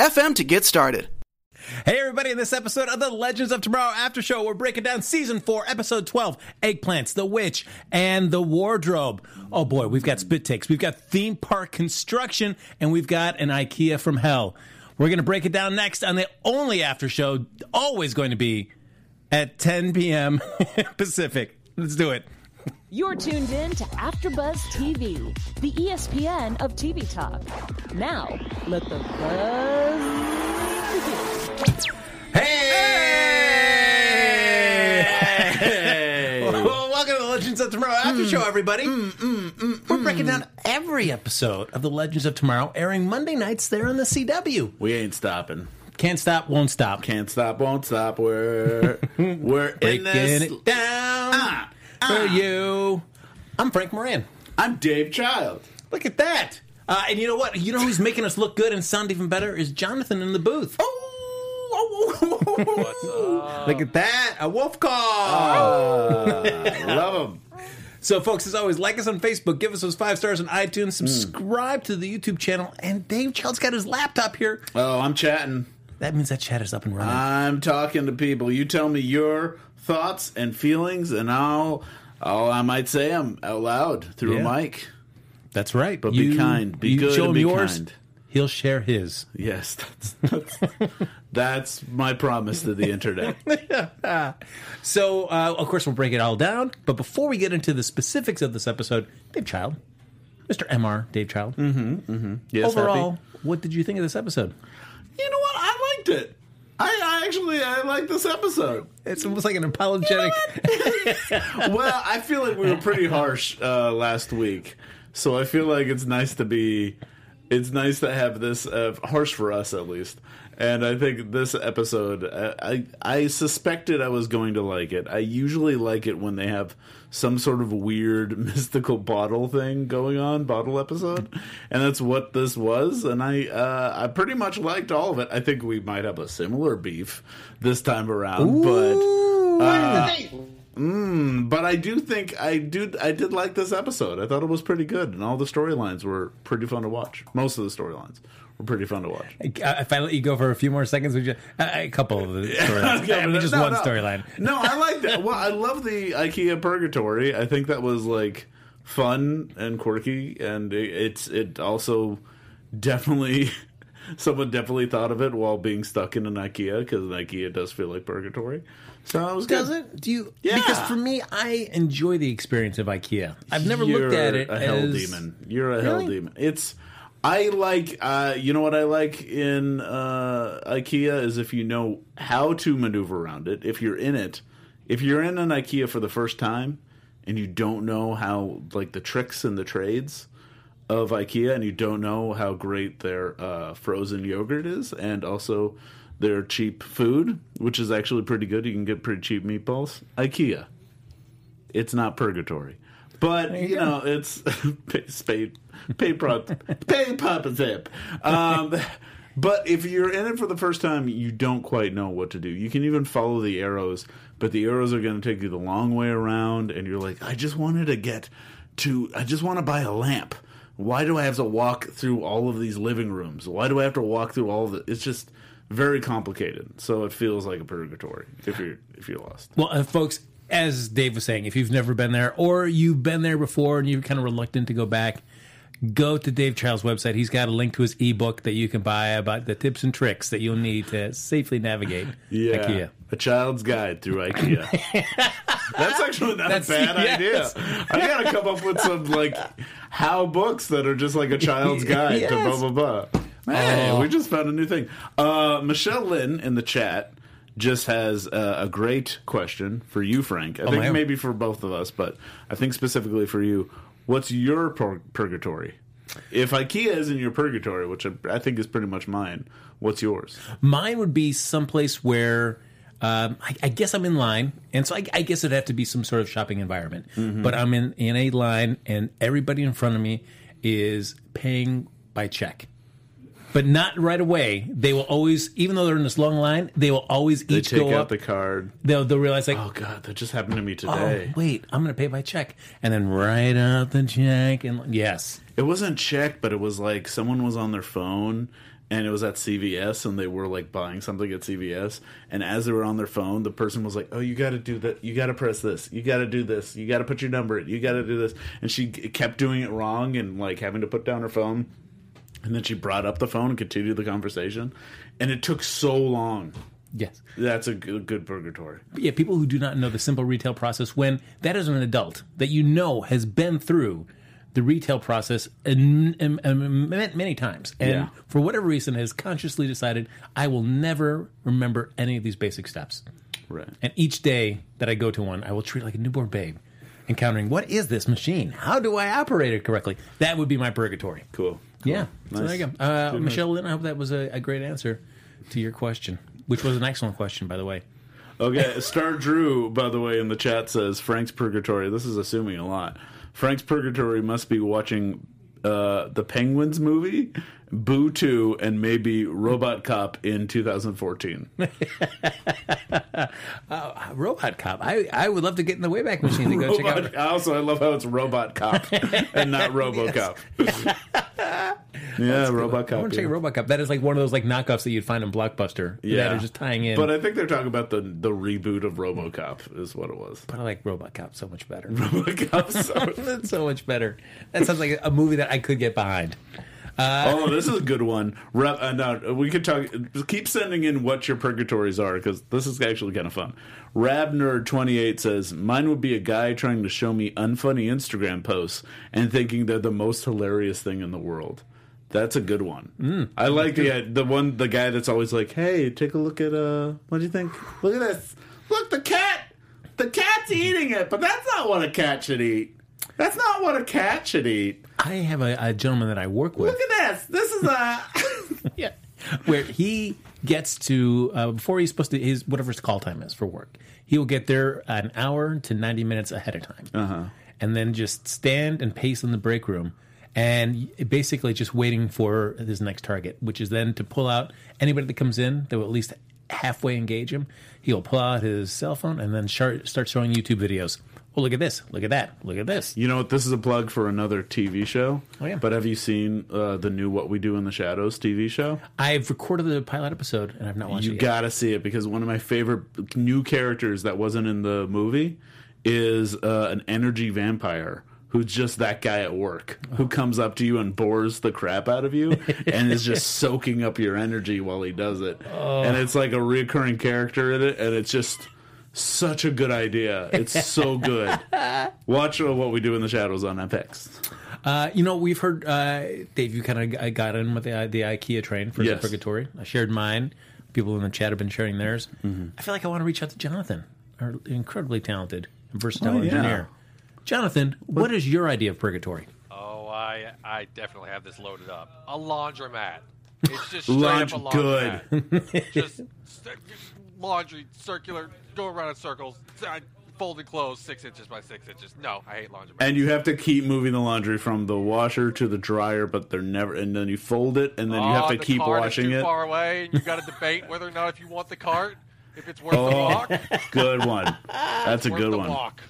anchor.fm to get started. Hey, everybody, in this episode of the Legends of Tomorrow After Show, we're breaking down season four, episode 12 Eggplants, the Witch, and the Wardrobe. Oh boy, we've got spit takes, we've got theme park construction, and we've got an IKEA from hell. We're going to break it down next on the only after show, always going to be at 10 p.m. Pacific. Let's do it. You're tuned in to AfterBuzz TV, the ESPN of TV talk. Now, let the buzz begin. Hey! Well, welcome to the Legends of Tomorrow After mm. Show, everybody. Mm, mm, we're breaking down every episode of the Legends of Tomorrow, airing Monday nights there on the CW. We ain't stopping. Can't stop, won't stop. Can't stop, won't stop. We're we're in Breaking this. it down Ah, for ah. you. I'm Frank Moran. I'm Dave Child. Look at that. Uh, and you know what? You know who's making us look good and sound even better is Jonathan in the booth. Oh! Oh! oh, oh, oh look at that. A wolf call. Ah, love him. So, folks, as always, like us on Facebook, give us those five stars on iTunes, hmm. subscribe to the YouTube channel, and Dave Child's got his laptop here. Oh, I'm chatting. That means that chat is up and running. I'm talking to people. You tell me your thoughts and feelings, and I'll, I'll I might say them out loud through Yeah. a mic. That's right. But be kind. Be you good Show and him be yours. kind. He'll share his. Yes, that's that's, that's my promise to the internet. So, uh, of course, we'll break it all down. But before we get into the specifics of this episode, Dave Child, Mr. MR, Dave Child, Mm-hmm, mm-hmm. Yes, overall, happy? what did you think of this episode? you know what? I liked it. I, I actually I like this episode. It's almost like an apologetic. well, I feel like we were pretty harsh uh, last week, so I feel like it's nice to be. It's nice to have this uh, harsh for us at least, and I think this episode. uh, I I suspected I was going to like it. I usually like it when they have some sort of weird mystical bottle thing going on, bottle episode, and that's what this was. And I uh, I pretty much liked all of it. I think we might have a similar beef this time around, but. Uh, Mm, but I do think I do I did like this episode. I thought it was pretty good, and all the storylines were pretty fun to watch. Most of the storylines were pretty fun to watch. If I let you go for a few more seconds, would you? A couple of the storylines. Okay, I mean, just no, one no. storyline. No, I like that. Well, I love the IKEA Purgatory. I think that was like fun and quirky, and it, it's it also definitely someone definitely thought of it while being stuck in an IKEA because an IKEA does feel like purgatory. So it was good. Does it? Do you? Yeah. Because for me, I enjoy the experience of IKEA. I've never looked at it a hell as demon. You're a hell Really? demon. It's I like uh you know what I like in uh IKEA is if you know how to maneuver around it. If you're in it, if you're in an IKEA for the first time and you don't know how like the tricks and the trades of IKEA and you don't know how great their uh, frozen yogurt is and also their cheap food, which is actually pretty good. You can get pretty cheap meatballs. IKEA. It's not purgatory. But you, know, it's pay, spade, pay prop, pay zip. Um, but if you're in it for the first time, you don't quite know what to do. You can even follow the arrows, but the arrows are going to take you the long way around, and you're like, I just wanted to get to, I just want to buy a lamp. Why do I have to walk through all of these living rooms? Why do I have to walk through all of it? It's just very complicated. So it feels like a purgatory if you're if you're lost. Well, uh, folks, as Dave was saying, if you've never been there or you've been there before and you're kind of reluctant to go back, go to Dave Child's website. He's got a link to his ebook that you can buy about the tips and tricks that you'll need to safely navigate Yeah, IKEA. a child's guide through IKEA. That's actually not That's- a bad yes. idea. I gotta come up with some like how books that are just like a child's guide to Yes. Oh. blah blah blah. Hey, we just found a new thing. Uh, Michelle Lynn in the chat just has uh, a great question for you, Frank. I my think maybe for both of us, but I think specifically for you. What's your pur- purgatory? If IKEA is in your purgatory, which I, I think is pretty much mine, what's yours? Mine would be someplace where um, I, I guess I'm in line, and so I, I guess it'd have to be some sort of shopping environment. But I'm in in a line, and everybody in front of me is paying by check. But not right away. They will always, even though they're in this long line, they will always They each take go out up. the card. they'll, they'll realize like, Oh god, that just happened to me oh, today. wait, I'm going to pay by check, and then write out the check. And yes, It wasn't check, but it was like someone was on their phone and it was at CVS and they were like buying something at CVS and as they were on their phone, the person was like, "Oh, you got to do that. You got to press this. You got to do this. You got to put your number in. You got to do this." And she kept doing it wrong and like having to put down her phone. And then she brought up the phone and continued the conversation, and it took so long. yes. That's a good, good purgatory. yeah, people who do not know the simple retail process when that is an adult that you know has been through the retail process in, in- in many, many times and Yeah. for whatever reason has consciously decided I will never remember any of these basic steps. Right. And each day that I go to one, I will treat like a newborn babe, encountering what is this machine? How do I operate it correctly? That would be my purgatory. Cool. Yeah. So there you go. Uh, Michelle Lynn, I hope that was a, a great answer to your question, which was an excellent question, by the way. Okay, Star Drew, by the way, in the chat says Frank's Purgatory. This is assuming a lot. Frank's Purgatory must be watching uh, the Penguins movie, Boo 2, and maybe Robot Cop in 2014. Uh, Robot Cop. I, I would love to get in the Wayback Machine to go check Robot, out. also, I love how it's Robot Cop and not RoboCop. yeah, Robot I Cop. I want to check. Robot Cop. That is like one of those like knockoffs that you'd find in Blockbuster. Yeah, that are just tying in. But I think they're talking about the the reboot of RoboCop, is what it was. But I like Robot Cop so much better. RoboCop. So That's so much better. That sounds like a movie that I could get behind. Oh, this is a good one. Rep, uh, no, we could talk. Keep sending in what your purgatories are because this is actually kind of fun. Rabnerd twenty eight says mine would be a guy trying to show me unfunny Instagram posts and thinking they're the most hilarious thing in the world. That's a good one. I like the uh, the one the guy that's always like, "Hey, take a look at uh, what do you think? Look at this. Look, the cat. The cat's eating it, but that's not what a cat should eat. That's not what a cat should eat. I have a, a gentleman that I work with. Look at this. This is a." yeah. Where he gets to uh, before he's supposed to his whatever his call time is for work. He will get there an hour to ninety minutes ahead of time, uh-huh. and then just stand and pace in the break room, and basically just waiting for his next target, which is then to pull out anybody that comes in that will at least halfway engage him. He'll pull out his cell phone and then start start showing YouTube videos. Oh, look at this! Look at that! Look at this! You know what? This is a plug for another TV show. Oh, yeah. But have you seen uh, the new What We Do in the Shadows TV show? I've recorded the pilot episode and I've not watched You it You gotta see it because one of my favorite new characters that wasn't in the movie is uh, an energy vampire who's just that guy at work who comes up to you and bores the crap out of you and is just soaking up your energy while he does it. And it's like a reoccurring character in it, and it's just such a good idea. It's so good. Watch uh, what we do in the shadows on FX. Uh, you know, we've heard uh, Dave. You kind of got in with the the IKEA train for Yes. purgatory. I shared mine. People in the chat have been sharing theirs. Mm-hmm. I feel like I want to reach out to Jonathan, our incredibly talented and versatile Oh, yeah. engineer. Jonathan, what is your idea of purgatory? Oh, I I definitely have this loaded up. A laundromat. It's just straight Laundry- up a good. laundromat. just st- laundry, circular, go around in circles. I- Folded clothes, six inches by six inches. No, I hate laundry. And you have to keep moving the laundry from the washer to the dryer, but they're never. And then you fold it, and then you have Oh, to the keep cart is washing too it. far away, and you got to debate whether or not if you want the cart, if it's worth the Oh, walk. good one. That's a worth good the one. walk.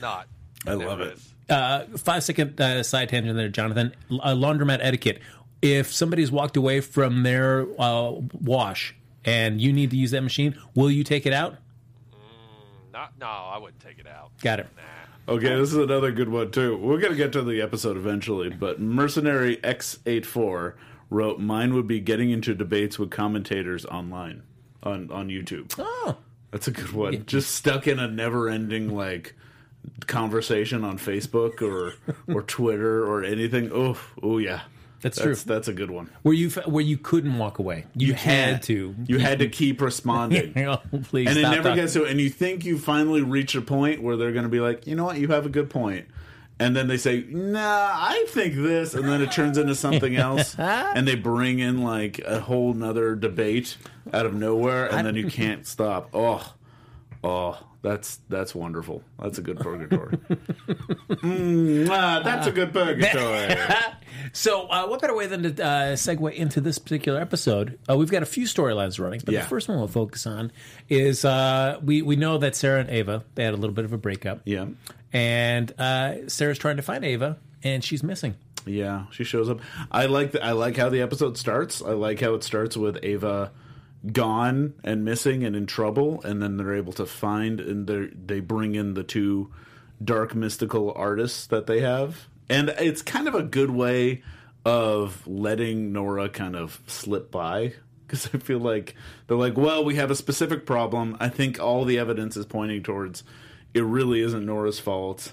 Not. I love Never it. is. Uh, five second uh, side tangent there, Jonathan. Uh, laundromat etiquette. If somebody's walked away from their uh, wash and you need to use that machine, will you take it out? Mm, not. No, I wouldn't take it out. Got it. Okay, this is another good one too. We're gonna get to the episode eventually, but Mercenary X84 wrote, "Mine would be getting into debates with commentators online on on YouTube." Oh, That's a good one. Just stuck in a never-ending like conversation on Facebook or or Twitter or anything. Oh, oh yeah, That's that's true. That's a good one. where you where you couldn't walk away. You, had to. You had to keep responding. oh, please and it never talking. gets to and you think you finally reach a point where they're going to be like you know what you have a good point. point and then they say, "Nah, I think this," and then it turns into something else, and they bring in like a whole nother debate out of nowhere, and then you can't stop. Oh, oh, that's that's wonderful. That's a good purgatory. mm, ah, that's a good purgatory. So, uh, what better way than to uh, segue into this particular episode? Uh, we've got a few storylines running, but Yeah. the first one we'll focus on is uh, we we know that Sarah and Ava they had a little bit of a breakup. Yeah. and uh, Sarah's trying to find Ava, and she's missing. Yeah, she shows up. I like the, I like how the episode starts. I like how it starts with Ava gone and missing and in trouble, and then they're able to find and they they bring in the two dark mystical artists that they have, and it's kind of a good way of letting Nora kind of slip by. Because I feel like they're like, well, we have a specific problem. I think all the evidence is pointing towards it really isn't Nora's fault.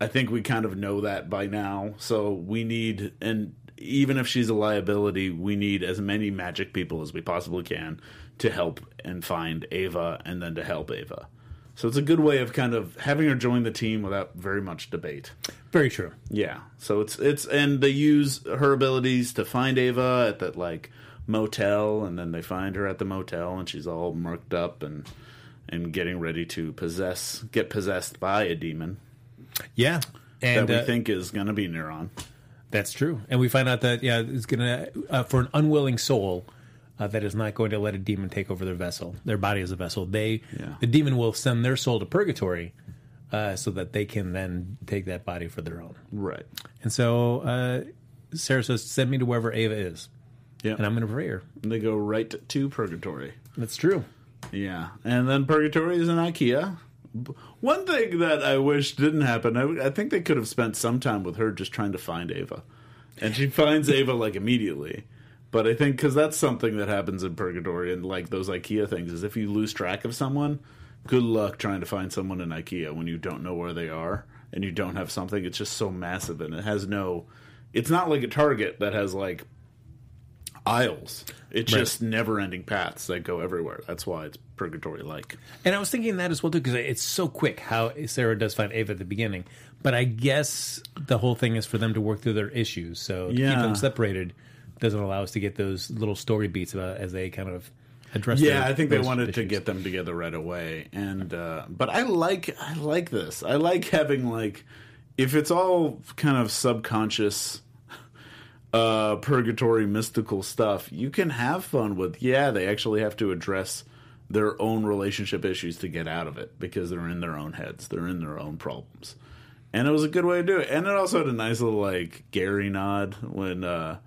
I think we kind of know that by now. So we need, and even if she's a liability, we need as many magic people as we possibly can to help and find Ava and then to help Ava. So it's a good way of kind of having her join the team without very much debate. Very true. Yeah. So it's it's and they use her abilities to find Ava at that like motel and then they find her at the motel and she's all murked up and and getting ready to possess get possessed by a demon Yeah, and that we uh, think is going to be Neron. That's true. And we find out that yeah, it's gonna uh, for an unwilling soul. Uh, that is not going to let a demon take over their vessel, their body is a vessel. They, Yeah. the demon will send their soul to purgatory, uh, so that they can then take that body for their own. Right. And so uh, Sarah says, "Send me to wherever Ava is, Yeah. and I'm going to pray her." And they go right to purgatory. That's true. Yeah. And then purgatory is in IKEA. One thing that I wish didn't happen, I think they could have spent some time with her just trying to find Ava. And she finds Ava like immediately. But I think because that's something that happens in purgatory and like those IKEA things is if you lose track of someone, good luck trying to find someone in IKEA when you don't know where they are and you don't have something. It's just so massive and it has no. It's not like a Target that has like aisles. It's Right. just never-ending paths that go everywhere. That's why it's purgatory-like. And I was thinking that as well too because it's so quick how Sarah does find Ava at the beginning. But I guess the whole thing is for them to work through their issues. So to keep them separated doesn't allow us to get those little story beats about as they kind of address. Yeah, their- I think they those wanted to get them together right away. And uh, but I like I like this. I like having like if it's all kind of subconscious uh purgatory mystical stuff, you can have fun with yeah, they actually have to address their own relationship issues to get out of it because they're in their own heads. They're in their own problems. And it was a good way to do it. And it also had a nice little like Gary nod when uh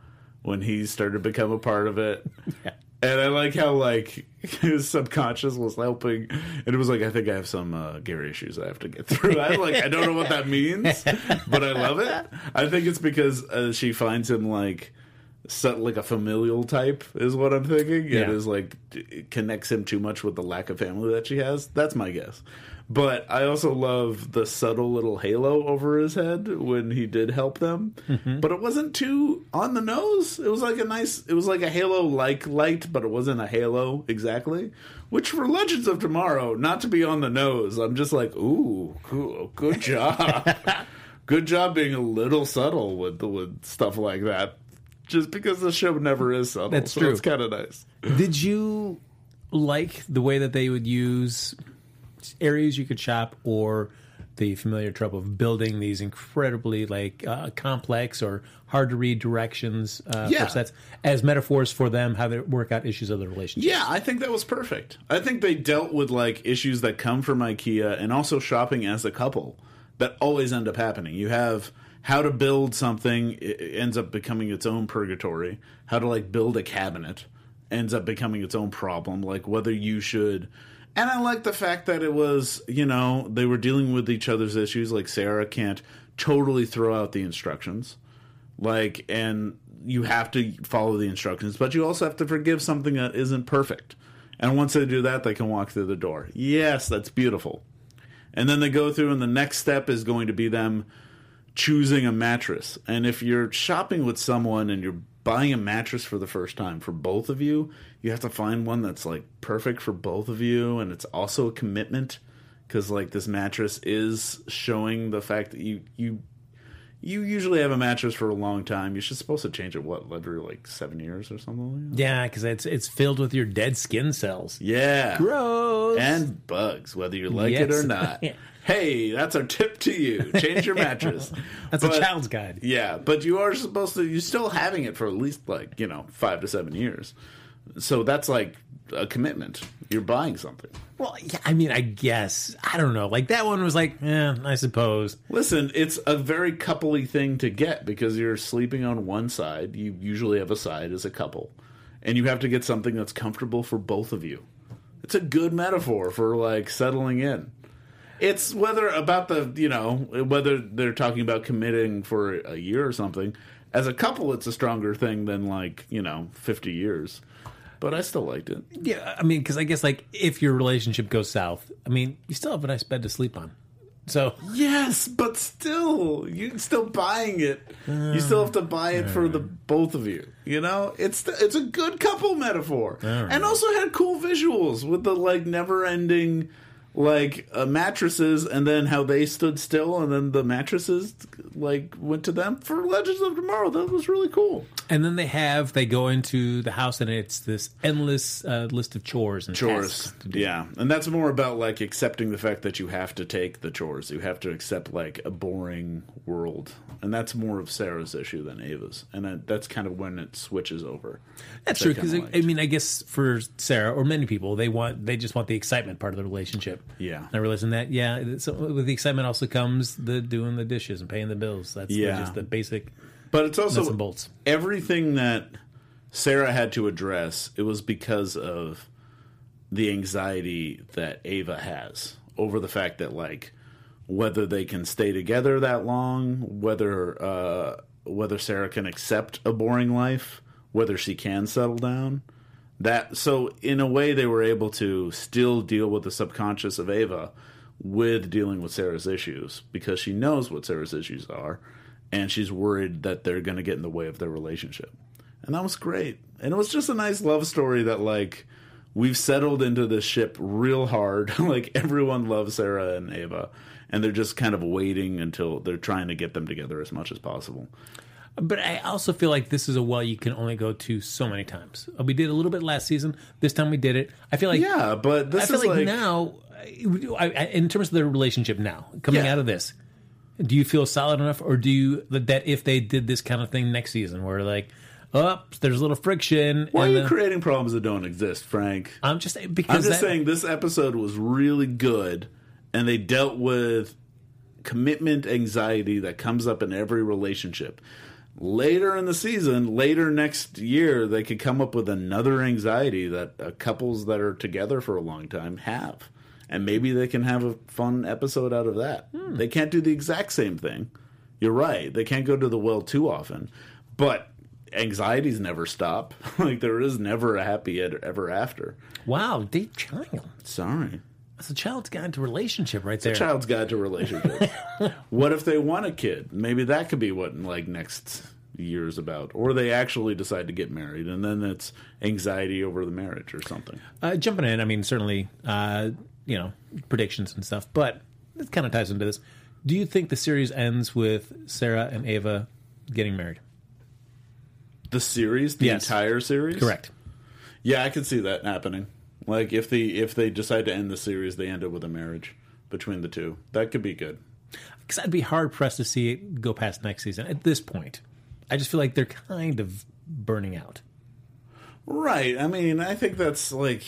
when he started to become a part of it. And I like how like his subconscious was helping, and it was like I think I have some uh, Gary issues I have to get through. I like I don't know what that means, but I love it. I think it's because uh, she finds him like set like a familial type is what I'm thinking. It Yeah. is like it connects him too much with the lack of family that she has. That's my guess. But I also love the subtle little halo over his head when he did help them. Mm-hmm. But it wasn't too on the nose. It was like a nice it was like a halo like light, but it wasn't a halo exactly. Which for Legends of Tomorrow, not to be on the nose, I'm just like, ooh, cool, good job. good job being a little subtle with with stuff like that. Just because the show never is subtle. That's so true. It's kind of nice. Did you like the way that they would use areas you could shop or the familiar trope of building these incredibly like uh, complex or hard to read directions uh, Yeah. for sets as metaphors for them how they work out issues of their relationship? Yeah, I think that was perfect. I think they dealt with like issues that come from IKEA and also shopping as a couple that always end up happening. You have how to build something ends up becoming its own purgatory. How to like build a cabinet ends up becoming its own problem. Like whether you should. And I like the fact that it was, you know, they were dealing with each other's issues. Like Sarah can't totally throw out the instructions like and you have to follow the instructions but you also have to forgive something that isn't perfect and once they do that they can walk through the door yes that's beautiful and then they go through and the next step is going to be them choosing a mattress. And if you're shopping with someone and you're buying a mattress for the first time for both of you you have to find one that's like perfect for both of you. And it's also a commitment because like this mattress is showing the fact that you you you usually have a mattress for a long time. You're just supposed to change it what every like seven years or something. Like that? Yeah, because it's it's filled with your dead skin cells. Yeah, Gross. and bugs, whether you like it or not. hey, that's our tip to you: change your mattress. That's But- a child's guide. Yeah, but you are supposed to. You're still having it for at least like you know five to seven years. So that's like a commitment. You're buying something. Well, yeah, I mean, I guess I don't know. Like that one was like, eh, I suppose. Listen, it's a very coupley thing to get because you're sleeping on one side. You usually have a side as a couple, and you have to get something that's comfortable for both of you. It's a good metaphor for like settling in. It's whether about the you know whether they're talking about committing for a year or something. As a couple, it's a stronger thing than like you know fifty years. But I still liked it. Yeah, I mean, because I guess like if your relationship goes south, I mean, you still have a nice bed to sleep on. So Yes, but still, you're still buying it. you still have to buy it for the uh. both of you. You know, it's it's a good couple metaphor, and also had cool visuals with the like never ending like uh, mattresses, and then how they stood still, and then the mattresses like went to them for Legends of Tomorrow. That was really cool. and then they have they go into the house and it's this endless uh, list of chores and chores tasks to do. yeah and that's more about like accepting the fact that you have to take the chores you have to accept like a boring world and that's more of sarah's issue than ava's and that, that's kind of when it switches over That's true because I mean I guess for Sarah or many people they want they just want the excitement part of the relationship. Yeah. I realizing that yeah, so with the excitement also comes the doing the dishes and paying the bills. That's the- Yeah. just the basic but it's also nuts and bolts. everything that sarah had to address it was because of the anxiety that ava has over the fact that like whether they can stay together that long whether uh whether sarah can accept a boring life whether she can settle down that so in a way they were able to still deal with the subconscious of ava with dealing with sarah's issues because she knows what sarah's issues are and she's worried that they're going to get in the way of their relationship. And that was great. And it was just a nice love story that like we've settled into this ship real hard. Like everyone loves sarah and ava and they're just kind of waiting until they're trying to get them together as much as possible But I also feel like this is a well you can only go to so many times. Uh, We did a little bit last season. This time we did it. I feel like yeah but this I feel is like, like, now, I, I, in terms of their relationship now, coming Yeah. out of this, do you feel solid enough, or do you that if they did this kind of thing next season, where like, oh, there's a little friction, why are and you then- creating problems that don't exist frank I'm just because I'm just that- saying this episode was really good, and they dealt with commitment anxiety that comes up in every relationship. Later in the season, later next year, they could come up with another anxiety that uh, couples that are together for a long time have. And maybe they can have a fun episode out of that. They can't do the exact same thing. You're right. They can't go to the well too often. But anxieties never stop. like, there is never a happy ed- ever after. Wow, deep Child. Sorry. That's a child's guide to relationship right there. Child's Guide to relationship. what if they want a kid? Maybe that could be what like next year's about. Or they actually decide to get married and then it's anxiety over the marriage or something. Uh, jumping in, I mean, certainly, uh, you know, predictions and stuff, but it kind of ties into this. Do you think the series ends with Sarah and Ava getting married? The series, the Yes. entire series? Correct. Yeah, I could see that happening. Like if the if they decide to end the series, they end it with a marriage between the two. That could be good. Because I'd be hard pressed to see it go past next season at this point. I just feel like they're kind of burning out. Right. I mean, I think that's like.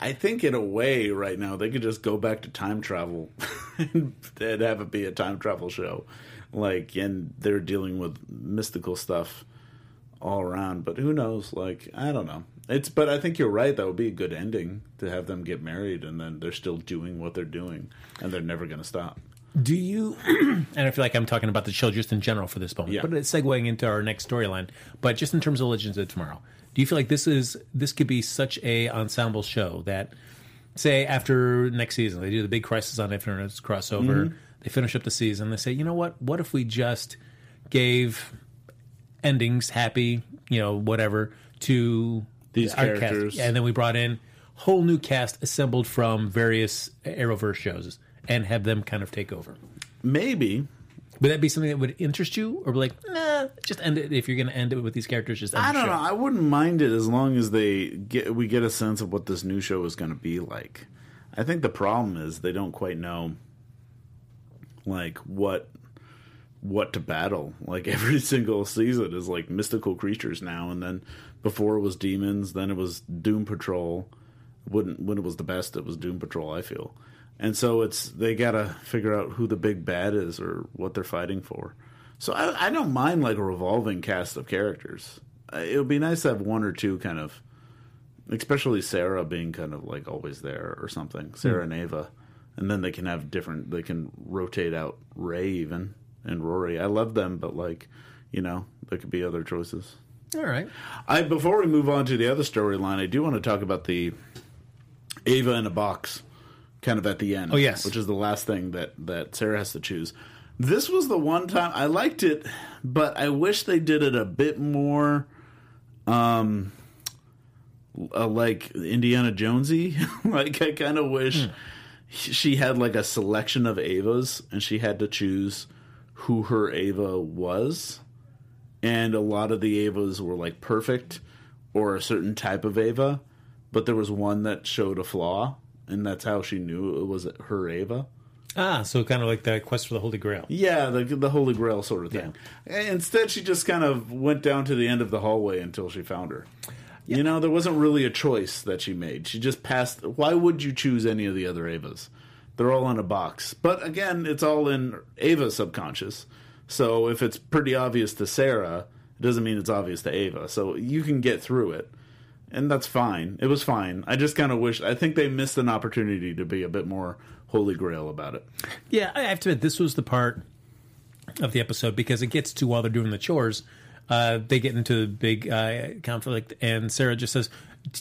I think in a way, right now they could just go back to time travel and have it be a time travel show, like, and they're dealing with mystical stuff all around. But who knows? Like, I don't know. It's but I think you're right. That would be a good ending to have them get married and then they're still doing what they're doing and they're never going to stop. Do you? and I feel like I'm talking about the show just in general for this moment, Yeah. but it's segueing into our next storyline. But just in terms of Legends of Tomorrow, do you feel like this is this could be such a ensemble show that, say, after next season they do the big Crisis on Infinite crossover, Mm-hmm. they finish up the season, they say, you know what? What if we just gave endings, happy, you know, whatever, to These our characters. cast, and then we brought in whole new cast assembled from various Arrowverse shows and have them kind of take over. Maybe, Would that be something that would interest you, or be like, nah, just end it if you're going to end it with these characters? Just I don't know. I wouldn't mind it as long as they get we get a sense of what this new show is going to be like. I think the problem is they don't quite know like what what to battle. Like every single season is like mystical creatures now and then before it was demons, then it was Doom Patrol. Wouldn't when it was the best it was Doom Patrol, I feel. And so it's they got to figure out who the big bad is or what they're fighting for. So I, I don't mind like a revolving cast of characters. It would be nice to have one or two kind of, especially Sarah being kind of like always there or something. Hmm. Sarah and Ava, and then they can have different. They can rotate out Ray even and Rory. I love them, but like, you know, there could be other choices. All right. I before we move on to the other storyline, I do want to talk about the Ava in a box, kind of at the end. Oh, yes. which is the last thing that that Sarah has to choose. This was the one time I liked it, but I wish they did it a bit more, um, uh, like Indiana Jonesy. like I kind of wish she had like a selection of Avas, and she had to choose who her Ava was and a lot of the Avas were like perfect or a certain type of Ava, but there was one that showed a flaw, and that's how she knew it was her Ava. Ah, so kind of like the quest for the Holy Grail. Yeah, the the Holy Grail sort of thing. Instead, she just kind of went down to the end of the hallway until she found her. You know, there wasn't really a choice that she made. She just passed. Why would you choose any of the other Avas? They're all in a box. But again, it's all in Ava's subconscious. So if it's pretty obvious to Sarah, it doesn't mean it's obvious to Ava. So you can get through it. And that's fine. It was fine. I just kind of wish. I think they missed an opportunity to be a bit more Holy Grail about it. Yeah, I have to admit, this was the part of the episode because it gets to while they're doing the chores. Uh, they get into a big uh, conflict, and Sarah just says,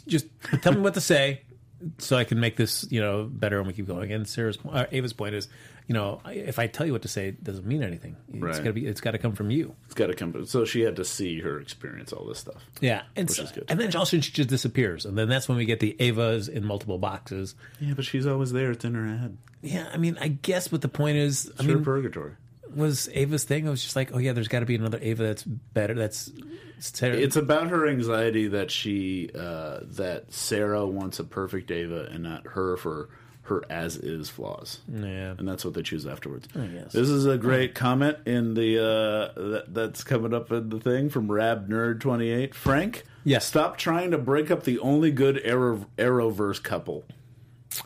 "Just tell me what to say, so I can make this, you know, better." And we keep going. And Sarah's uh, Ava's point is, you know, if I tell you what to say, it doesn't mean anything. It's Right. got to be. It's got to come from you. It's got to come. From, So she had to see her experience all this stuff. Yeah, and Which so- is good. and then also she just disappears, and then that's when we get the Avas in multiple boxes. Yeah, but she's always there. It's in her head. Yeah, I mean, I guess what the point is, I It's her mean, purgatory. was Ava's thing. I was just like, oh yeah, there's got to be another Ava that's better. That's Sarah. It's about her anxiety that she uh, that Sarah wants a perfect Ava and not her for her as is flaws. yeah. And that's what they choose afterwards. guess. This is a great comment in the uh, that, that's coming up in the thing from Rab Nerd twenty eight. Frank, Yes. stop trying to break up the only good Arrow Arrowverse couple.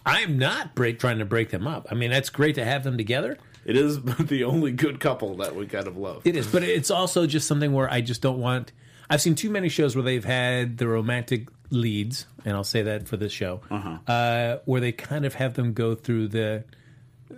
I'm not break trying to break them up. I mean, that's great to have them together. It is the only good couple that we kind of love. It is, but it's also just something where I just don't want. I've seen too many shows where they've had the romantic leads, and I'll say that for this show, uh-huh. uh where they kind of have them go through the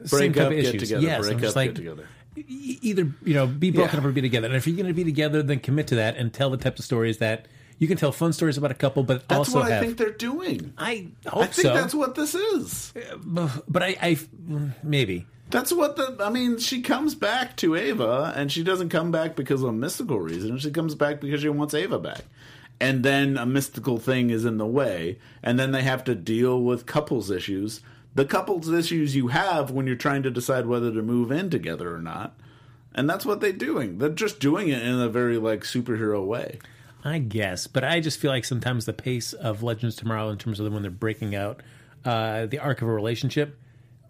same break type up, of issues. together. Yes, break up, just like get together. e- either you know be broken Yeah. up or be together. And if you're going to be together, then commit to that and tell the types of stories that you can tell fun stories about a couple, but That's also what have. I think they're doing. I hope I think so, that's what this is. Uh, but I, I mm, maybe That's what the. I mean, she comes back to Ava, and she doesn't come back because of a mystical reason. She comes back because she wants Ava back. And then a mystical thing is in the way, and then they have to deal with couples issues. The couples issues you have when you're trying to decide whether to move in together or not. And that's what they're doing. They're just doing it in a very like superhero way. I guess, but I just feel like sometimes the pace of Legends Tomorrow, in terms of when they're breaking out uh, the arc of a relationship,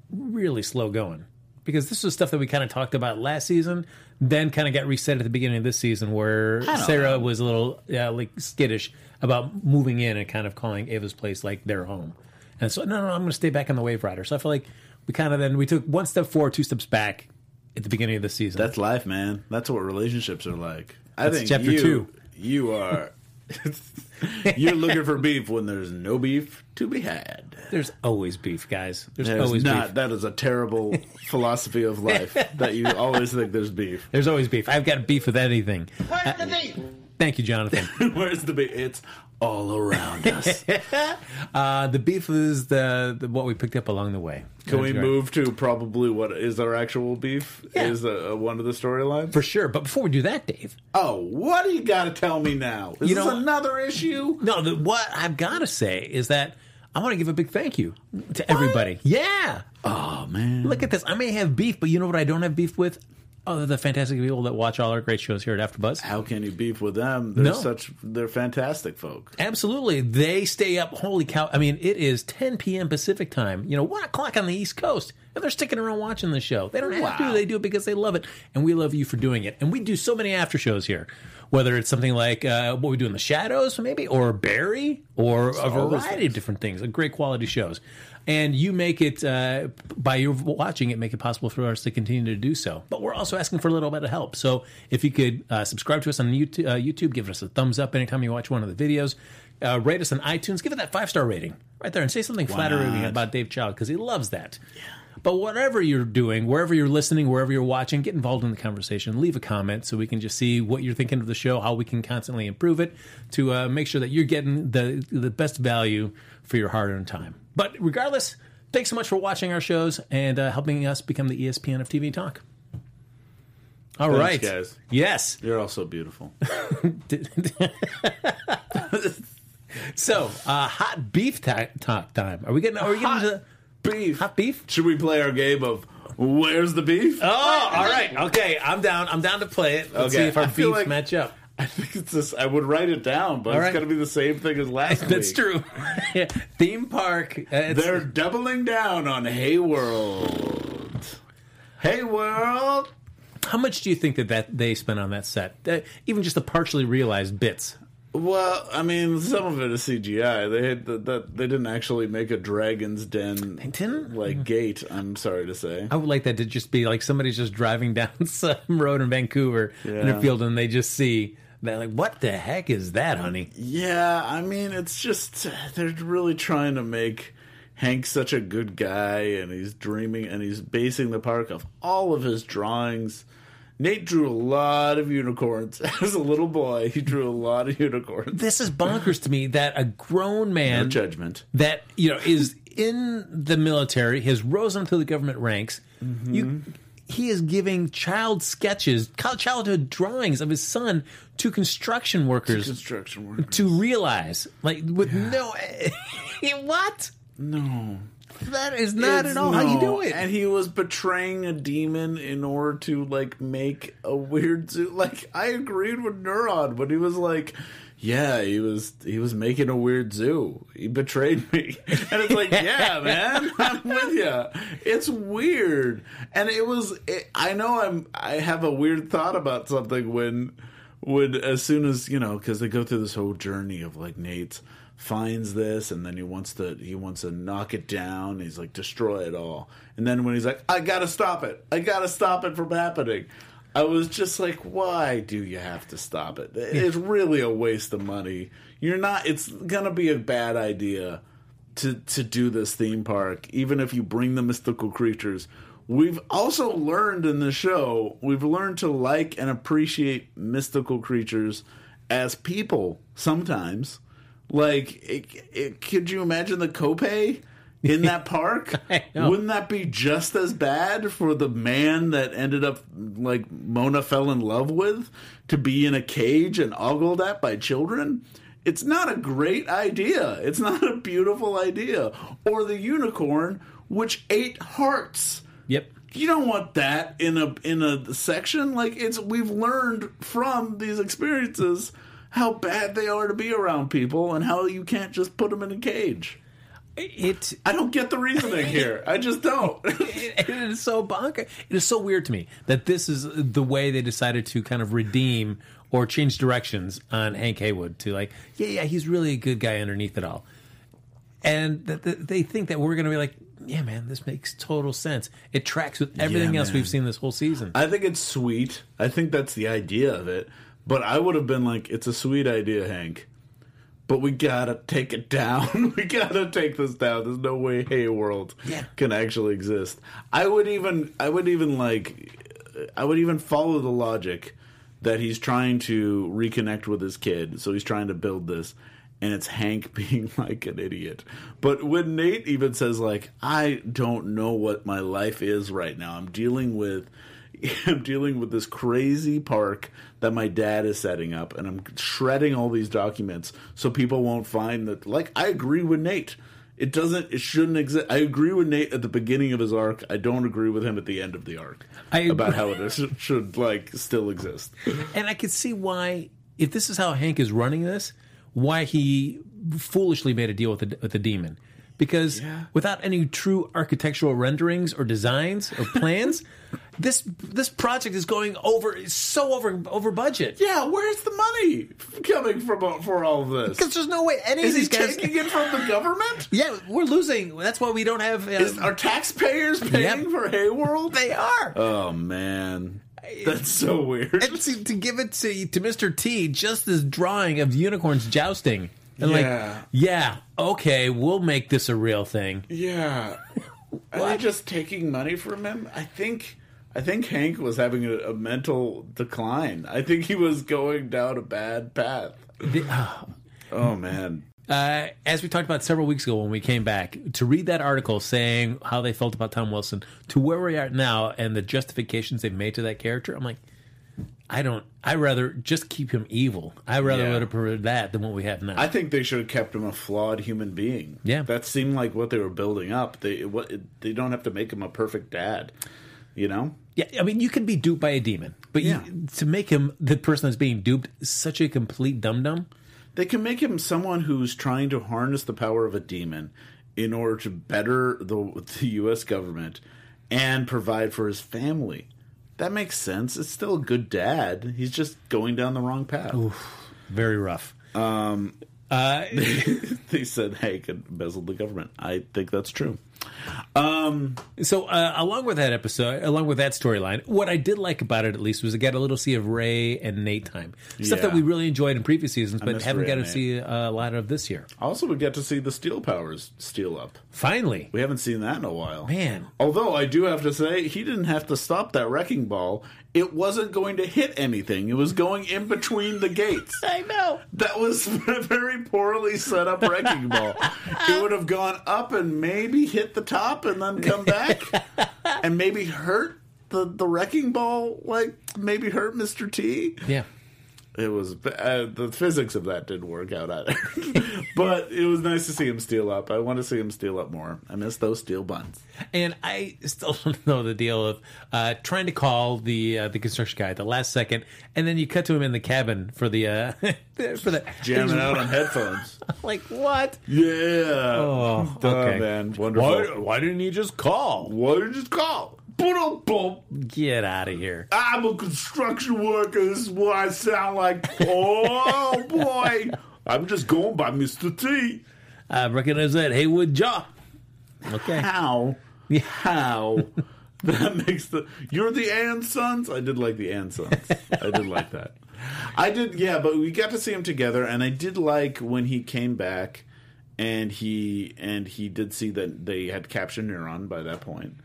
really slow going. Because this was stuff that we kind of talked about last season, then kind of got reset at the beginning of this season, where Sarah know. was a little yeah, like skittish about moving in and kind of calling Ava's place like their home. And so, no, no, I'm going to stay back on the Waverider. So I feel like we kind of then we took one step forward, two steps back at the beginning of the season. That's life, man. That's what relationships are like. I That's think chapter you, two. You are. you're looking for beef when there's no beef to be had. There's always beef, guys. There's, There's always not. beef. That is a terrible philosophy of life that you always think there's beef. There's always beef. I've got beef with anything. Where's uh, the beef? Thank you, Jonathan. Where's the beef? It's all around us. Uh, the beef is the, the what we picked up along the way. Can we move to probably what is our actual beef? Yeah. Is uh, one of the storylines? for sure? But before we do that, Dave, oh, what do you got to tell me now? Is You this know- another issue? no, the, what I've got to say is that I want to give a big thank you to everybody. Yeah, Oh man, look at this. I may have beef, but you know what I don't have beef with? Oh, the fantastic people that watch all our great shows here at AfterBuzz. How can you beef with them? They're No. such they're fantastic folk. Absolutely. They stay up. Holy cow. I mean, it is 10 p.m. Pacific time, you know, 1 o'clock on the East Coast. And they're sticking around watching the show. They don't have to. They do it because they love it. And we love you for doing it. And we do so many after shows here. Whether it's something like uh, what we do in the shadows, maybe, or Barry, or a variety of different things. Great quality shows. And you make it, uh, by your watching it, make it possible for us to continue to do so. But we're also asking for a little bit of help. So if you could uh, subscribe to us on YouTube, uh, YouTube, give us a thumbs up anytime you watch one of the videos, uh, rate us on iTunes, give it that five star rating right there, and say something flattering about Dave Child because he loves that. Yeah. But whatever you're doing, wherever you're listening, wherever you're watching, get involved in the conversation. Leave a comment so we can just see what you're thinking of the show, how we can constantly improve it to uh, make sure that you're getting the the best value for your hard-earned time. But regardless, thanks so much for watching our shows and uh, helping us become the ESPN of TV talk. All Thanks, right, guys. Yes. You're also beautiful. So, uh, hot beef ta- talk time. Are we getting? Are we getting Hot to beef. hot beef? Should we play our game of Where's the beef? Oh, all right. Okay, I'm down. I'm down to play it. Let's Okay, see if our I beefs like- match up. I think it's this. I would write it down, but All it's going to be the same thing as last week. That's true. Theme park. Uh, They're doubling down on Hey World. Hey World. how much do you think that, that they spent on that set? Uh, even just the partially realized bits. Well, I mean, some of it is CGI. They had that. that- They didn't actually make a Dragon's Den didn't? like gate. I'm sorry to say. I would like that to just be like somebody's just driving down some road in Vancouver in a field and they just see that like what the heck is that, honey? Yeah, I mean, it's just they're really trying to make Hank such a good guy, and he's dreaming, and he's basing the park off all of his drawings. Nate drew a lot of unicorns as a little boy. He drew a lot of unicorns. This is bonkers to me that a grown No man judgment. that you know is in the military has risen to the government ranks. Mm-hmm. You, he is giving child sketches, childhood drawings of his son to construction workers Construction work. to realize, like with no what No. that is not It's at all how you no. do it. And he was betraying a demon in order to like make a weird zoo. Like I agreed with Neron when he was like, "Yeah, he was he was making a weird zoo. He betrayed me." And it's like, "Yeah, man, I'm with you. It's weird." And it was. It, I know I'm. I have a weird thought about something when when as soon as you know because they go through this whole journey of like Nate finds this and then he wants to he wants to knock it down he's like destroy it all and then when he's like i gotta stop it i gotta stop it from happening i was just like why do you have to stop it? It's really a waste of money. You're not it's gonna be a bad idea to to do this theme park even if you bring the mystical creatures. We've also learned in the show we've learned to like and appreciate mystical creatures as people sometimes. Like it, it, could you imagine the copay in that park? Wouldn't that be just as bad for the man that ended up like mona fell in love with to be in a cage and ogled at by children? It's not a great idea. It's not a beautiful idea. Or the unicorn which ate hearts. Yep. you don't want that in a in a section. Like it's we've learned from these experiences how bad they are to be around people and how you can't just put them in a cage It i don't get the reasoning here. I just don't. It is so bonkers. It is so weird to me that this is the way they decided to kind of redeem or change directions on Hank Heywood to like, yeah, yeah, he's really a good guy underneath it all, and that that they think that we're going to be like, yeah, man, this makes total sense. It tracks with everything Yeah, else we've seen this whole season. i think it's sweet. I think that's the idea of it. But i would have been like it's a sweet idea hank but we gotta take it down. we gotta take this down. There's no way Hey World Yeah. can actually exist. I would even, I would even like, I would even follow the logic that he's trying to reconnect with his kid, so he's trying to build this, and it's Hank being like an idiot. But when Nate even says like, I don't know what my life is right now. I'm dealing with I'm dealing with this crazy park that my dad is setting up, and I'm shredding all these documents so people won't find that. Like, I agree with Nate. It doesn't. It shouldn't exist. I agree with Nate at the beginning of his arc. I don't agree with him at the end of the arc I about how it should like still exist. And I could see why, if this is how Hank is running this, why he foolishly made a deal with the with the demon. Because Yeah. without any true architectural renderings or designs or plans, this this project is going over is so over over budget. Yeah, where's the money coming from for all of this? Because there's no way any Is of he these guys. taking it from the government? Yeah, we're losing. That's why we don't have. Uh, Is, are taxpayers paying Yep. for Heyworld? they are. Oh man, that's so weird. and to, to give it to to Mr. T, just this drawing of unicorns jousting, and Yeah. like, yeah, okay, we'll make this a real thing. Yeah. Are they just taking money from him? I think I think Hank was having a, a mental decline. I think he was going down a bad path. oh man. Uh, as we talked about several weeks ago when we came back, to read that article saying how they felt about Tom Wilson to where we are now and the justifications they've made to that character, I'm like, I don't. I rather just keep him evil. I rather Yeah. would have preferred that than what we have now. I think they should have kept him a flawed human being. Yeah. that seemed like what they were building up. They what they don't have to make him a perfect dad. You know, Yeah, I mean, you can be duped by a demon, but Yeah. you, to make him the person that's being duped such a complete dum dum. they can make him someone who's trying to harness the power of a demon in order to better the the U.S. government and provide for his family. That makes sense. It's still a good dad. He's just going down the wrong path. Very rough. Um, uh, they said, "Hey, could embezzle the government." I think that's true. Um, So, uh, along with that episode, along with that storyline, what I did like about it at least was I got a little see of Ray and Nate time stuff that we really enjoyed in previous seasons, but haven't Ray got to Nate. see uh, a lot of this year. also, we get to see the steel powers steel up. Finally, We haven't seen that in a while. Man. Although I do have to say, he didn't have to stop that wrecking ball. It wasn't going to hit anything. It was going in between the gates. I know. That was a very poorly set up wrecking ball. It would have gone up and maybe hit the top and then come back and maybe hurt the, the wrecking ball, like maybe hurt Mr. T. Yeah. It was uh, the physics of that didn't work out either, but it was nice to see him steel up. I want to see him steel up more. I miss those steel buns. And I still don't know the deal of uh, trying to call the uh, the construction guy at the last second, and then you cut to him in the cabin for the uh, for the Jamming out on headphones. like what? Yeah. Oh, Oh, man, wonderful. why didn't he just call? Why did you just call? Get out of here. I'm a construction worker. This is what I sound like. Oh boy, I'm just going by Mr. T. I recognize that Heywood jaw. Okay. How? How? that makes the. You're the Ann Sons. I did like the Ann Sons. I did like that. I did, yeah. But we got to see him together, and I did like when he came back, and he and he did see that they had captured Neron by that point,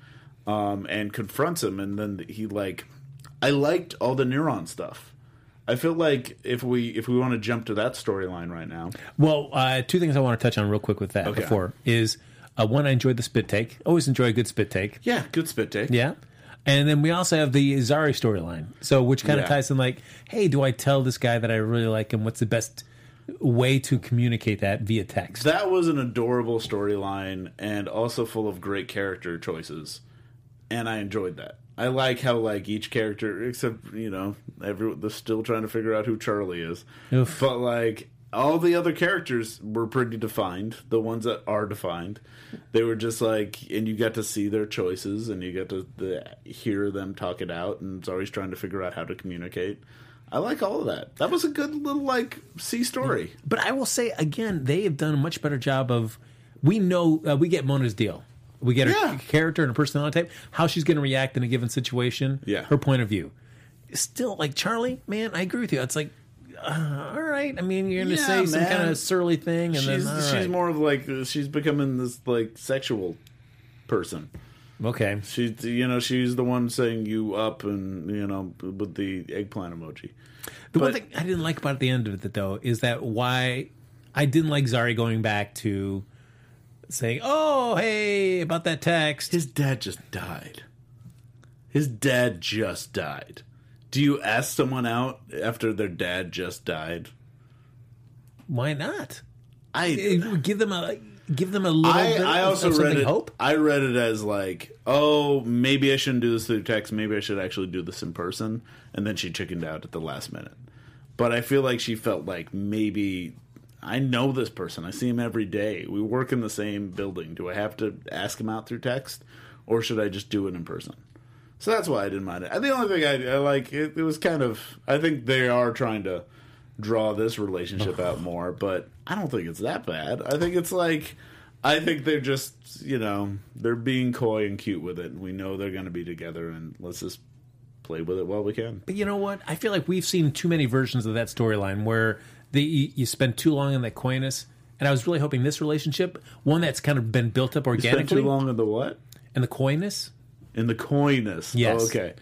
um, and confronts him, and then he like. I liked all the Neron stuff. I feel like if we if we want to jump to that storyline right now, Well, uh, two things I want to touch on real quick with that Okay. before is uh, one, I enjoyed the spit take. Always enjoy a good spit take. yeah, good spit take. Yeah. And then we also have the Zari storyline. So, which kind of ties in like, hey, do I tell this guy that I really like him? What's the best way to communicate that via text? That was an adorable storyline and also full of great character choices. And I enjoyed that. I like how like each character except, you know, everyone they're still trying to figure out who Charlie is. Oof. But like all the other characters were pretty defined. The ones that are defined, they were just like, and you got to see their choices, and you get to the, hear them talk it out, and it's always trying to figure out how to communicate. I like all of that. That was a good little like C story. But I will say again, they have done a much better job of. We know uh, we get Mona's deal. We get her Yeah. character and her personality type, how she's going to react in a given situation. Yeah. her point of view. Still, like Charlie, man, I agree with you. It's like, uh, all right. I mean, you're going to Yeah, say some kind of surly thing, and she's then she's right. more of like she's becoming this like sexual person. okay. She's you know she's the one saying you up and you know with the eggplant emoji. The one thing I didn't like about the end of it, though, is that why I didn't like Zari going back to saying, "Oh, hey, about that text." His dad just died. His dad just died. Do you ask someone out after their dad just died? Why not? I give them a give them a little I, bit I also of read something it. hope? I read it as like, oh, maybe I shouldn't do this through text. Maybe I should actually do this in person. And then she chickened out at the last minute. But I feel like she felt like maybe I know this person. I see him every day. We work in the same building. Do I have to ask him out through text, or should I just do it in person? So that's why I didn't mind it. The only thing I, I like it, it was kind of. I think they are trying to draw this relationship out more, but I don't think it's that bad. I think it's like. I think they're just, you know, they're being coy and cute with it. We know they're going to be together, and let's just play with it while we can. But you know what? I feel like we've seen too many versions of that storyline where they, you, spend too long in that coyness. And I was really hoping this relationship, one that's kind of been built up organically, too long in the what? and the coyness. In the coyness. Oh, yes. Oh, okay.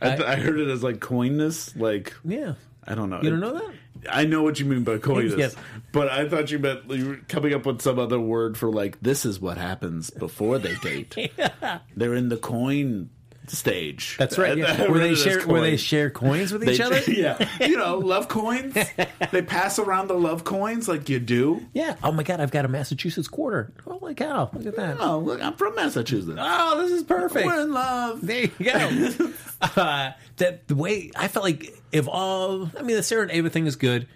I, th- I heard it as like coyness, like Yeah. I don't know. You don't know that? I know what you mean by coyness, Yes. but I thought you meant you were coming up with some other word for like this is what happens before they date. They're in the coin stage. That's right. Yeah. Where they share where they share coins with each other. yeah, you know, love coins. they pass around the love coins like you do. Yeah. Oh my god, I've got a Massachusetts quarter. Holy cow! Look at that. Oh, look, I'm from Massachusetts. Oh, this is perfect. We're in love. There you go. uh, that the way I felt like if all, I mean, the Sarah and Ava thing is good,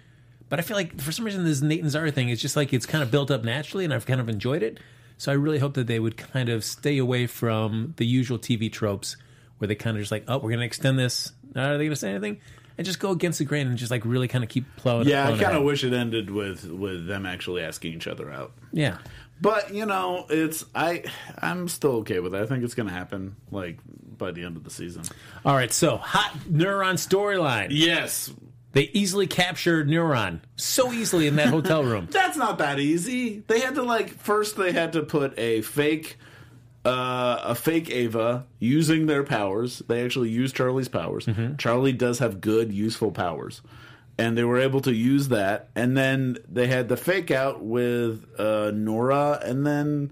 but I feel like for some reason this Nate and Zari thing is just like it's kind of built up naturally, and I've kind of enjoyed it. So I really hope that they would kind of stay away from the usual TV tropes where they kind of just like, oh, we're going to extend this. Are they going to say anything? And just go against the grain and just like really kind of keep plowing. Yeah, I kind of wish it ended with with them actually asking each other out. Yeah. But you know, it's I I'm still okay with it. I think it's going to happen like by the end of the season. All right. So hot Neron storyline. Yes, They easily captured Neron so easily in that hotel room. that's not that easy. They had to like first they had to put a fake uh, a fake Ava using their powers. They actually used Charlie's powers. Charlie does have good, useful powers. And they were able to use that. And then they had the fake out with uh, Nora, and then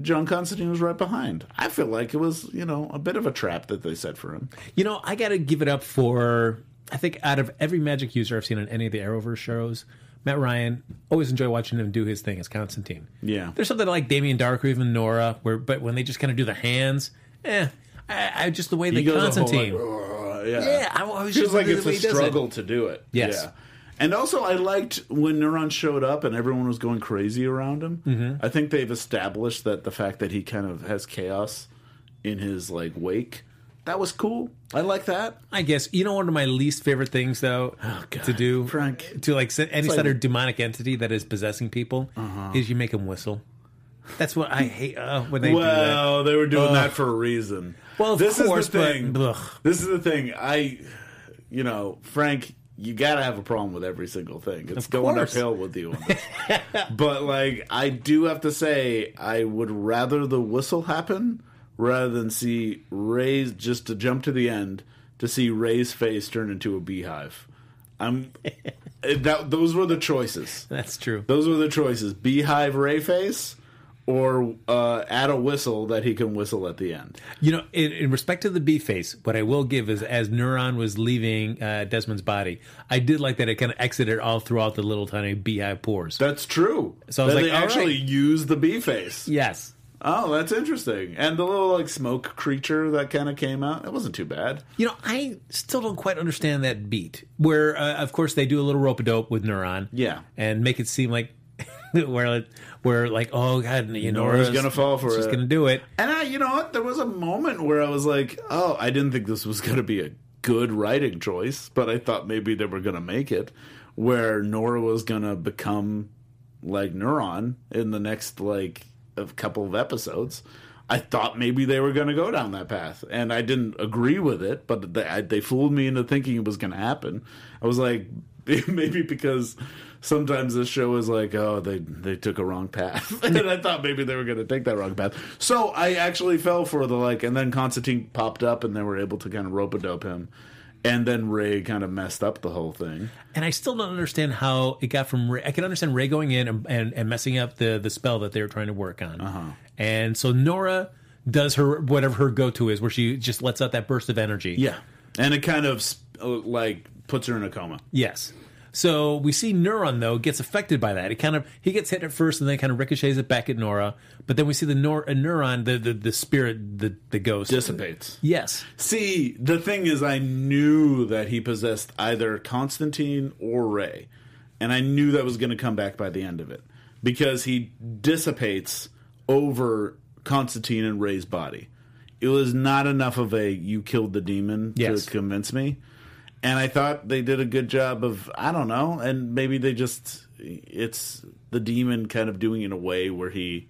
John Constantine was right behind. I feel like it was, you know, a bit of a trap that they set for him. You know, I got to give it up for. I think out of every magic user I've seen on any of the Arrowverse shows, Matt Ryan always enjoy watching him do his thing as Constantine. Yeah. there's something like Damien Darhk or even Nora, where but when they just kind of do the hands, eh, I, I just the way He they a whole, Constantine. like, yeah. yeah, I, I was just like it's a does it. struggle to do it. Yes. Yeah. And also, I liked when Neron showed up and everyone was going crazy around him. Mm-hmm. I think they've established that the fact that he kind of has chaos in his like wake, that was cool. I like that. I guess you know one of my least favorite things though to do, Oh, Frank. to like any sort of demonic entity that is possessing people is you make them whistle. That's what I hate uh, when they do that. well, they were doing that for a reason. Well, this course, is the thing. but this is the thing. I, you know, Frank, you got to have a problem with every single thing. It's going uphill with you. But like, I do have to say, I would rather the whistle happen rather than see Ray's just to jump to the end to see Ray's face turn into a beehive. I'm that. Those were the choices. That's true. Those were the choices: beehive Ray face, or uh, add a whistle that he can whistle at the end. You know, in, in respect to the bee face, what I will give is as Neron was leaving uh, Desmond's body, I did like that it kind of exited all throughout the little tiny beehive pores. That's true. So I was That like, they actually right. use the bee face. yes. Oh, that's interesting. And the little like smoke creature that kind of came out, that wasn't too bad. You know, I still don't quite understand that beat. Where, uh, of course, they do a little rope a dope with Neron. Yeah. And make it seem like where, where like, oh god, you know, Nora's gonna fall for she's it. gonna do it. And I, you know what? There was a moment where I was like, oh, I didn't think this was going to be a good writing choice, but I thought maybe they were going to make it where Nora was going to become like Neron in the next like a couple of episodes. I thought maybe they were going to go down that path, and I didn't agree with it. But they, I, they fooled me into thinking it was going to happen. I was like, maybe because sometimes this show is like, oh, they they took a wrong path, and I thought maybe they were going to take that wrong path. So I actually fell for the like, and then Constantine popped up, and they were able to kind of rope a dope him. And then Ray kind of messed up the whole thing. And I still don't understand how it got from Ray. I can understand Ray going in and, and, and messing up the, the spell that they were trying to work on. Uh-huh. And so Nora does her whatever her go to is, where she just lets out that burst of energy. Yeah, and it kind of uh, like puts her in a coma. Yes. So we see Neron though gets affected by that. It kind of he gets hit at first and then kind of ricochets it back at Nora. But then we see the Nor- uh, Neron, the, the the spirit, the the ghost Dissipates. Yes. See, the thing is, I knew that he possessed either Constantine or Ray, and I knew that was going to come back by the end of it because he dissipates over Constantine and Ray's body. It was not enough of a "you killed the demon" Yes. to convince me, and I thought they did a good job of I don't know, and maybe they just it's the demon kind of doing it in a way where he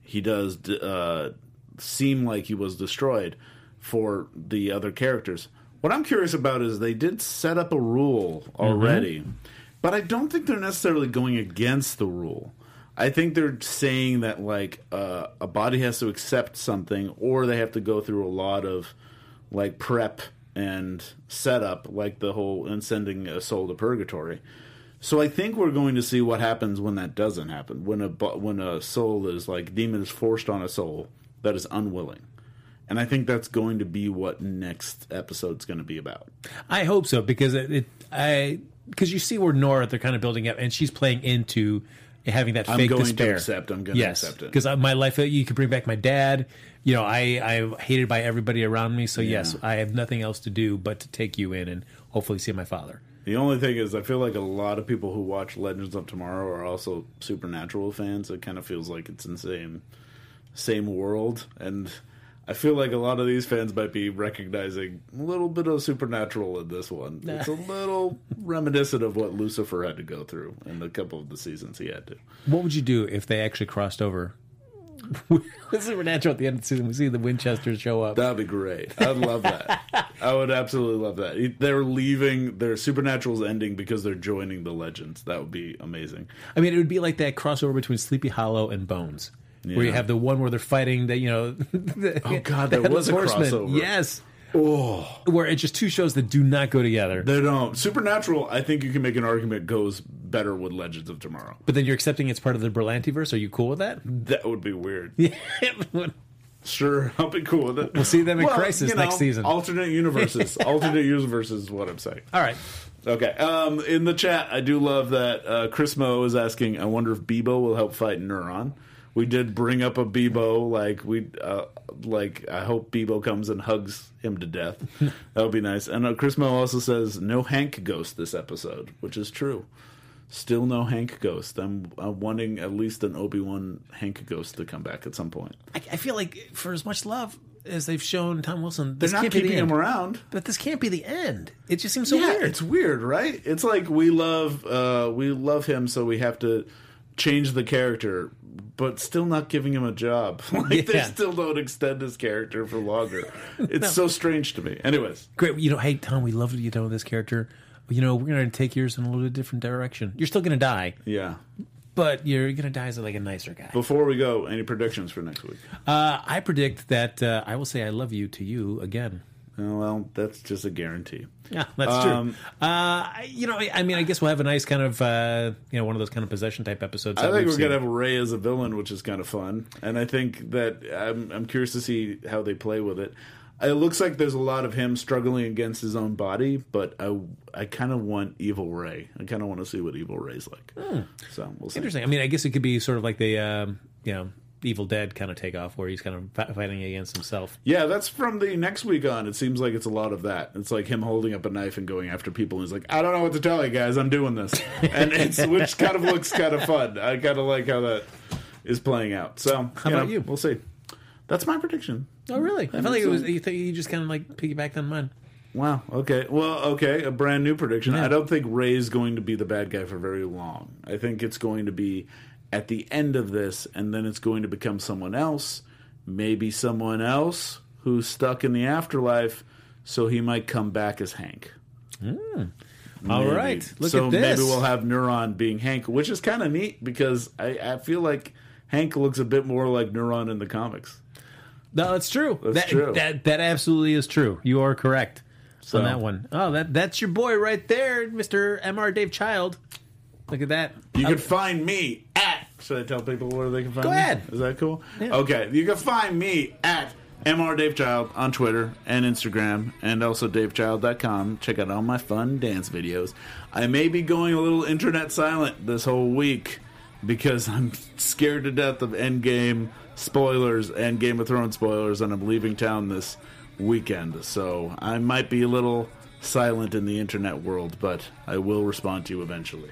he does uh, seem like he was destroyed for the other characters. What I'm curious about is they did set up a rule already, but I don't think they're necessarily going against the rule. I think they're saying that like uh, a body has to accept something, or they have to go through a lot of like prep and setup, like the whole and sending a soul to purgatory. So I think we're going to see what happens when that doesn't happen. When a when a soul is like demon is forced on a soul that is unwilling. And I think that's going to be what next episode's going to be about. I hope so because it, it I because you see where Nora they're kind of building up and she's playing into having that I'm fake going to despair. accept, I'm going to accept it. because my life you could bring back my dad. You know, I I'm hated by everybody around me. So yes, I have nothing else to do but to take you in and hopefully see my father. The only thing is, I feel like a lot of people who watch Legends of Tomorrow are also Supernatural fans. It kind of feels like it's in the same same world, and I feel like a lot of these fans might be recognizing a little bit of Supernatural in this one. It's a little reminiscent of what Lucifer had to go through in a couple of the seasons he had to. What would you do if they actually crossed over? with Supernatural at the end of the season, we see the Winchesters show up. That'd be great. I'd love that. I would absolutely love that. They're leaving. Their Supernatural's ending because they're joining the Legends. That would be amazing. I mean, it would be like that crossover between Sleepy Hollow and Bones, where you have the one where they're fighting that you know. Oh, God, the there was a Horseman. crossover. Yes, Oh. where it's just two shows that do not go together. They don't. Supernatural, I think you can make an argument goes better with Legends of Tomorrow. But then you're accepting it's part of the Berlantiverse. Are you cool with that? That would be weird. Yeah. Sure, I'll be cool with it. We'll see them in Crisis next season. Alternate universes. alternate universes is what I'm saying. All right. Okay. Um, in the chat, I do love that uh, Chris Mo is asking, I wonder if Beebo will help fight Neron. We did bring up a Beebo, like we, uh, like I hope Beebo comes and hugs him to death. that would be nice. And uh, Chris Mo also says no Hank ghost this episode, which is true. Still no Hank ghost. I'm, I'm wanting at least an Obi Wan Hank ghost to come back at some point. I, I feel like for as much love as they've shown Tom Wilson, They're not can't be the keeping end. him around. But this can't be the end. It just seems so yeah, weird. it's weird, right? It's like we love uh, we love him, so we have to change the character, but still not giving him a job. like they still don't extend his character for longer. It's so strange to me. Anyways, Great. You know, hey Tom, we love what you with this character. You know, we're gonna take yours in a little bit different direction. You're still gonna die, yeah. but you're gonna die as like a nicer guy. Before we go, any predictions for next week? Uh, I predict that uh, I will say I love you to you again. Oh, well, that's just a guarantee. Yeah, that's Um, true. Uh, you know, I mean, I guess we'll have a nice kind of, uh, you know, one of those kind of possession type episodes. I think we're gonna have Ray as a villain, which is kind of fun, and I think that I'm, I'm curious to see how they play with it. It looks like there's a lot of him struggling against his own body, but I I kind of want Evil Ray. I kind of want to see what Evil Ray's like. So we'll see. interesting. I mean, I guess it could be sort of like the, um, you know, Evil Dead kind of takeoff where he's kind of fighting against himself. Yeah, that's from the next week on. It seems like it's a lot of that. It's like him holding up a knife and going after people. And he's like, I don't know what to tell you guys. I'm doing this, and it's which kind of looks kind of fun. I kind of like how that is playing out. So how about you? We'll see. That's my prediction. Oh, really? I felt like it was. You, think you just kind of like piggybacked on mine. Wow. Okay. Well, okay. A brand new prediction. I don't think Ray's going to be the bad guy for very long. I think it's going to be at the end of this, and then it's going to become someone else. Maybe someone else who's stuck in the afterlife, so he might come back as Hank. Hmm. All Maybe. look so at this. maybe we'll have Neron being Hank, which is kind of neat because I, I feel like Hank looks a bit more like Neron in the comics. No, that's true. That's that, true. That that absolutely is true. You are correct So- on that one. Oh, that that's your boy right there, Mister Mr. Dave Child. Look at that. You oh. can find me at. Should I tell people where they can find Go me? ahead. Is that cool? Yeah. Okay. You can find me at MR Dave Child on Twitter and Instagram, and also DaveChild.com. Check out all my fun dance videos. I may be going a little internet silent this whole week because I'm scared to death of Endgame spoilers and Game of Thrones spoilers, and I'm leaving town this weekend. So I might be a little silent in the internet world, but I will respond to you eventually.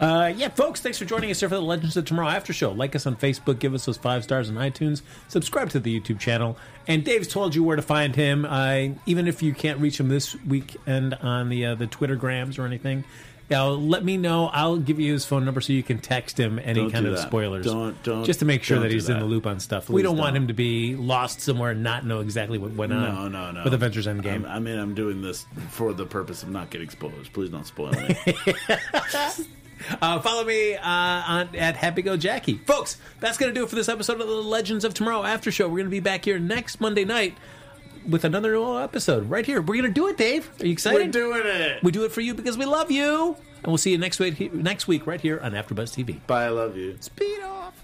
Uh, yeah, folks, thanks for joining us here for the Legends of Tomorrow After Show. Like us on Facebook, give us those five stars on iTunes, subscribe to the YouTube channel. And Dave's told you where to find him. Uh, even if you can't reach him this weekend on the uh, the Twittergrams or anything, uh, let me know. I'll give you his phone number so you can text him any Don't kind of that. spoilers. Don't- don't- just to make sure that he's in the loop on stuff. we don't, want don't. him to be lost somewhere and not know exactly what went on. No, no, no. With Avengers Endgame. I'm- I mean, I'm doing this for the purpose of not getting spoilers. Please don't spoil me. Uh, follow me uh, on at Happy Go Jackie, folks. That's gonna do it for this episode of the Legends of Tomorrow After Show. We're gonna be back here next Monday night with another new episode right here. We're gonna do it, Dave. Are you excited? We're doing it. We do it for you because we love you, and we'll see you next week. Next week, right here on AfterBuzz TV. Bye. I love you. Speed off.